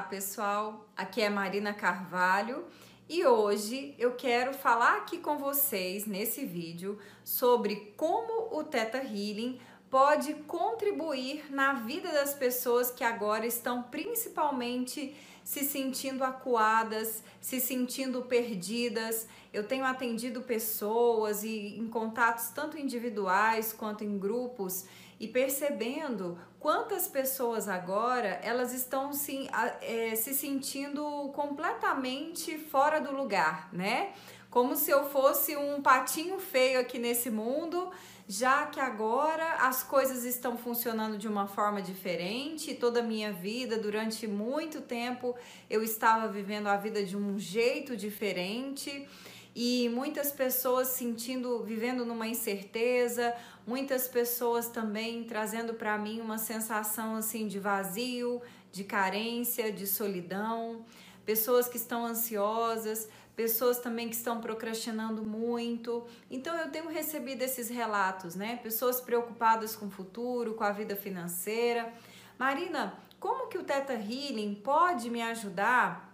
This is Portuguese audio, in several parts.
Olá pessoal, aqui é Marina Carvalho e hoje eu quero falar aqui com vocês nesse vídeo sobre como o Theta Healing pode contribuir na vida das pessoas que agora estão principalmente se sentindo acuadas, se sentindo perdidas. Eu tenho atendido pessoas e em contatos tanto individuais quanto em grupos e percebendo quantas pessoas agora elas estão se, é, se sentindo completamente fora do lugar, né? Como se eu fosse um patinho feio aqui nesse mundo, já que agora as coisas estão funcionando de uma forma diferente. Toda a minha vida, durante muito tempo, eu estava vivendo a vida de um jeito diferente e muitas pessoas sentindo, vivendo numa incerteza, muitas pessoas também trazendo para mim uma sensação assim de vazio, de carência, de solidão, pessoas que estão ansiosas, pessoas também que estão procrastinando muito. Então eu tenho recebido esses relatos, né? Pessoas preocupadas com o futuro, com a vida financeira. Marina, como que o Teta Healing pode me ajudar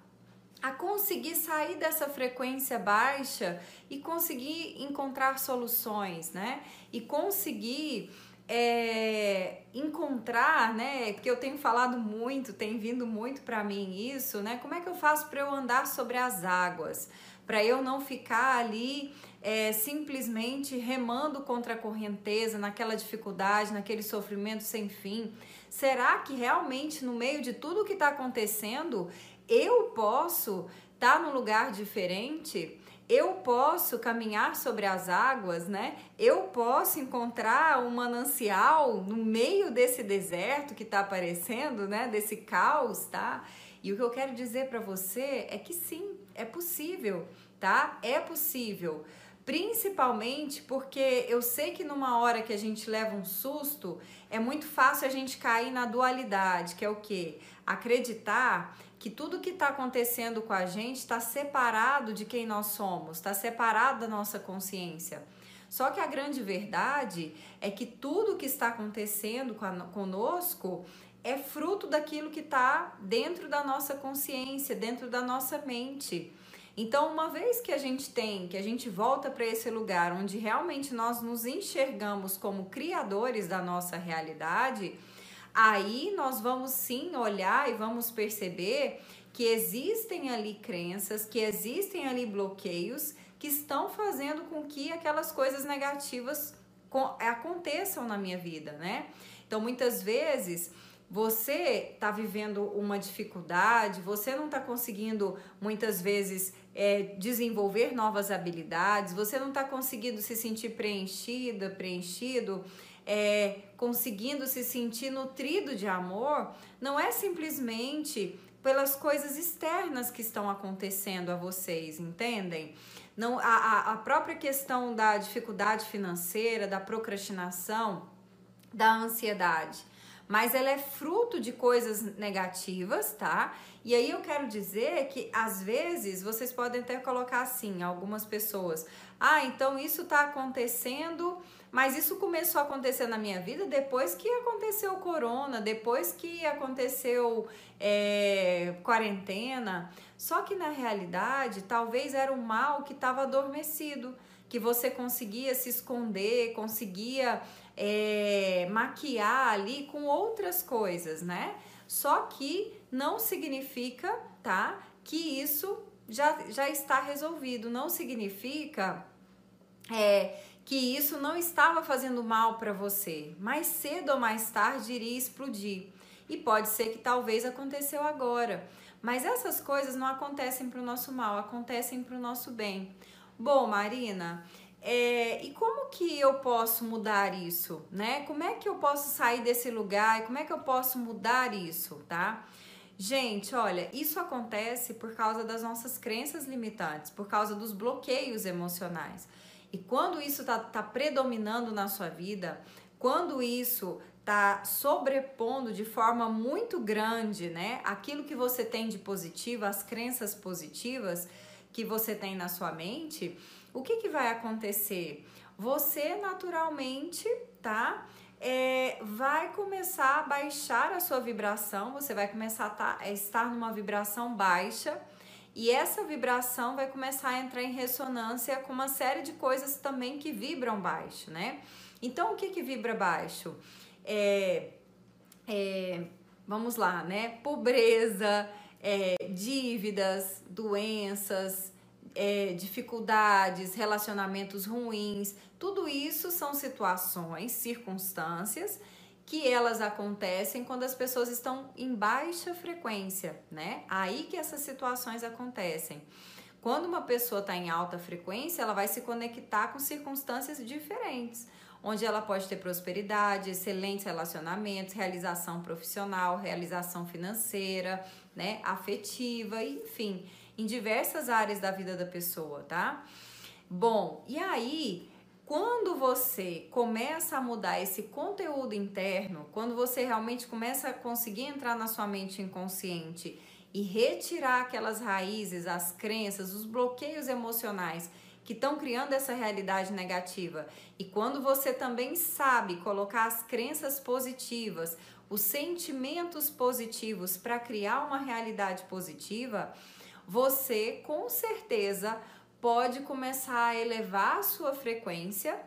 a conseguir sair dessa frequência baixa e conseguir encontrar soluções, né? E conseguir é, encontrar, né? Porque eu tenho falado muito, tem vindo muito para mim isso, né? Como é que eu faço para eu andar sobre as águas? Para eu não ficar ali é, simplesmente remando contra a correnteza, naquela dificuldade, naquele sofrimento sem fim? Será que realmente no meio de tudo que está acontecendo eu posso estar tá num lugar diferente, eu posso caminhar sobre as águas, né? Eu posso encontrar um manancial no meio desse deserto que está aparecendo, né? Desse caos, tá? E o que eu quero dizer para você é que sim, é possível, tá? É possível. Principalmente porque eu sei que numa hora que a gente leva um susto, é muito fácil a gente cair na dualidade, que é o quê? Acreditar que tudo que está acontecendo com a gente está separado de quem nós somos, está separado da nossa consciência. Só que a grande verdade é que tudo que está acontecendo conosco é fruto daquilo que está dentro da nossa consciência, dentro da nossa mente. Então, uma vez que a gente tem, que a gente volta para esse lugar onde realmente nós nos enxergamos como criadores da nossa realidade, aí nós vamos sim olhar e vamos perceber que existem ali crenças, que existem ali bloqueios que estão fazendo com que aquelas coisas negativas aconteçam na minha vida, né? Então, muitas vezes você está vivendo uma dificuldade, você não está conseguindo muitas vezes é, desenvolver novas habilidades, você não está conseguindo se sentir preenchida, preenchido, é, conseguindo se sentir nutrido de amor, não é simplesmente pelas coisas externas que estão acontecendo a vocês, entendem? Não, a, a própria questão da dificuldade financeira, da procrastinação, da ansiedade mas ela é fruto de coisas negativas, tá? E aí eu quero dizer que às vezes vocês podem até colocar assim, algumas pessoas, ah, então isso tá acontecendo, mas isso começou a acontecer na minha vida depois que aconteceu o corona, depois que aconteceu é, quarentena. Só que na realidade, talvez era um mal que estava adormecido, que você conseguia se esconder, conseguia é, maquiar ali com outras coisas, né? Só que não significa, tá? Que isso já, já está resolvido. Não significa é, que isso não estava fazendo mal para você. Mais cedo ou mais tarde iria explodir. E pode ser que talvez aconteceu agora. Mas essas coisas não acontecem para o nosso mal, acontecem para o nosso bem. Bom, Marina, é, e como que eu posso mudar isso, né? Como é que eu posso sair desse lugar como é que eu posso mudar isso, tá? Gente, olha, isso acontece por causa das nossas crenças limitantes, por causa dos bloqueios emocionais. E quando isso tá, tá predominando na sua vida, quando isso tá sobrepondo de forma muito grande, né, aquilo que você tem de positivo, as crenças positivas que você tem na sua mente, o que, que vai acontecer? Você naturalmente, tá? é, vai começar a baixar a sua vibração, você vai começar a, tá, a estar numa vibração baixa e essa vibração vai começar a entrar em ressonância com uma série de coisas também que vibram baixo, né? Então, o que que vibra baixo? É, é, vamos lá, né? Pobreza, é, dívidas, doenças, é, dificuldades, relacionamentos ruins, tudo isso são situações, circunstâncias que elas acontecem quando as pessoas estão em baixa frequência, né? Aí que essas situações acontecem. Quando uma pessoa está em alta frequência, ela vai se conectar com circunstâncias diferentes, onde ela pode ter prosperidade, excelentes relacionamentos, realização profissional, realização financeira, né, afetiva, enfim em diversas áreas da vida da pessoa, tá? Bom, e aí, quando você começa a mudar esse conteúdo interno, quando você realmente começa a conseguir entrar na sua mente inconsciente e retirar aquelas raízes, as crenças, os bloqueios emocionais que estão criando essa realidade negativa, e quando você também sabe colocar as crenças positivas, os sentimentos positivos para criar uma realidade positiva, você com certeza pode começar a elevar a sua frequência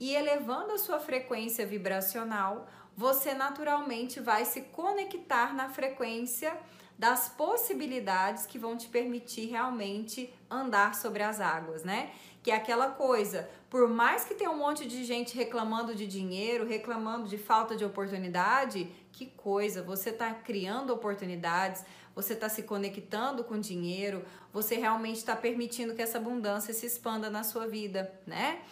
e elevando a sua frequência vibracional, você naturalmente vai se conectar na frequência das possibilidades que vão te permitir realmente andar sobre as águas, né? Que é aquela coisa, por mais que tenha um monte de gente reclamando de dinheiro, reclamando de falta de oportunidade, que coisa, você está criando oportunidades, você está se conectando com dinheiro, você realmente está permitindo que essa abundância se expanda na sua vida, né?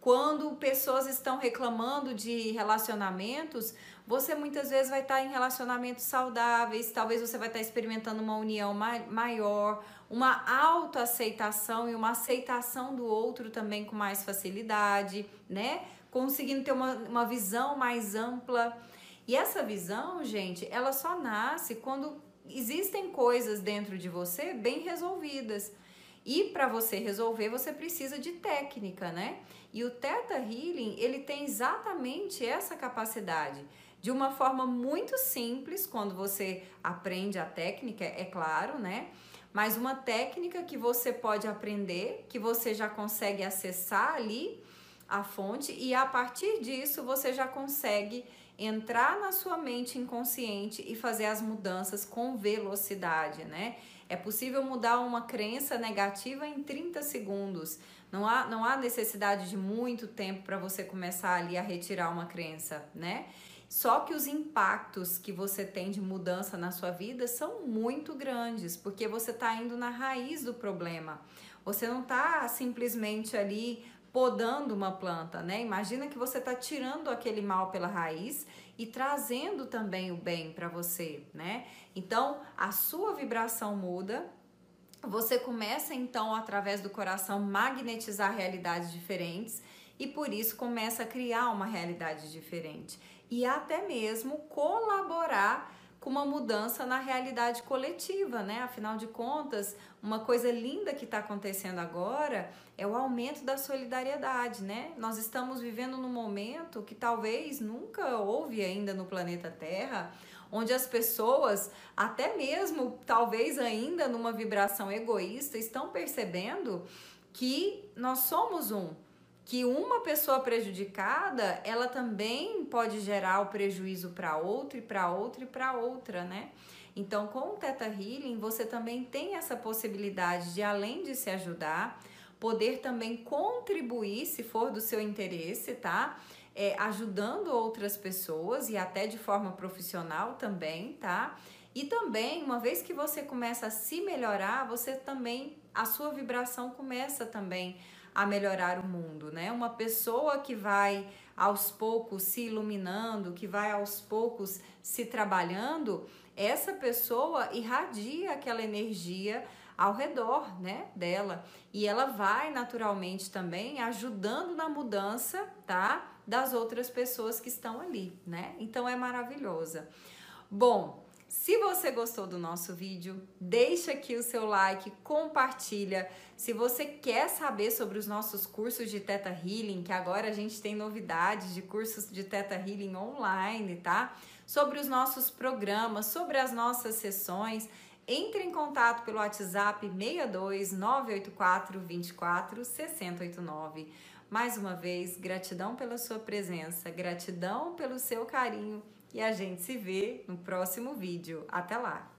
Quando pessoas estão reclamando de relacionamentos, você muitas vezes vai estar em relacionamentos saudáveis, talvez você vai estar experimentando uma união maior, uma autoaceitação e uma aceitação do outro também com mais facilidade, né? Conseguindo ter uma, uma visão mais ampla. E essa visão, gente, ela só nasce quando existem coisas dentro de você bem resolvidas. E para você resolver, você precisa de técnica, né? E o Theta Healing, ele tem exatamente essa capacidade. De uma forma muito simples, quando você aprende a técnica, é claro, né? Mas uma técnica que você pode aprender, que você já consegue acessar ali a fonte e a partir disso você já consegue entrar na sua mente inconsciente e fazer as mudanças com velocidade, né? É possível mudar uma crença negativa em 30 segundos. Não há, não há necessidade de muito tempo para você começar ali a retirar uma crença, né? Só que os impactos que você tem de mudança na sua vida são muito grandes, porque você está indo na raiz do problema. Você não está simplesmente ali podando uma planta, né? Imagina que você está tirando aquele mal pela raiz e trazendo também o bem para você, né? Então a sua vibração muda. Você começa então através do coração magnetizar realidades diferentes e por isso começa a criar uma realidade diferente e até mesmo colaborar com uma mudança na realidade coletiva, né? Afinal de contas, uma coisa linda que está acontecendo agora é o aumento da solidariedade, né? Nós estamos vivendo num momento que talvez nunca houve ainda no planeta Terra, onde as pessoas, até mesmo talvez ainda numa vibração egoísta, estão percebendo que nós somos um que uma pessoa prejudicada, ela também pode gerar o prejuízo para outra e para outra e para outra, né? Então, com o Teta Healing, você também tem essa possibilidade de, além de se ajudar, poder também contribuir, se for do seu interesse, tá? É, ajudando outras pessoas e até de forma profissional também, tá? E também, uma vez que você começa a se melhorar, você também, a sua vibração começa também a melhorar o mundo, né? Uma pessoa que vai aos poucos se iluminando, que vai aos poucos se trabalhando, essa pessoa irradia aquela energia ao redor, né, dela, e ela vai naturalmente também ajudando na mudança, tá, das outras pessoas que estão ali, né? Então é maravilhosa. Bom, Se você gostou do nosso vídeo, deixa aqui o seu like, compartilha. Se você quer saber sobre os nossos cursos de Teta Healing, que agora a gente tem novidades de cursos de Teta Healing online, tá? Sobre os nossos programas, sobre as nossas sessões, entre em contato pelo WhatsApp 62 984 24 6089. Mais uma vez, gratidão pela sua presença, gratidão pelo seu carinho e a gente se vê no próximo vídeo. Até lá!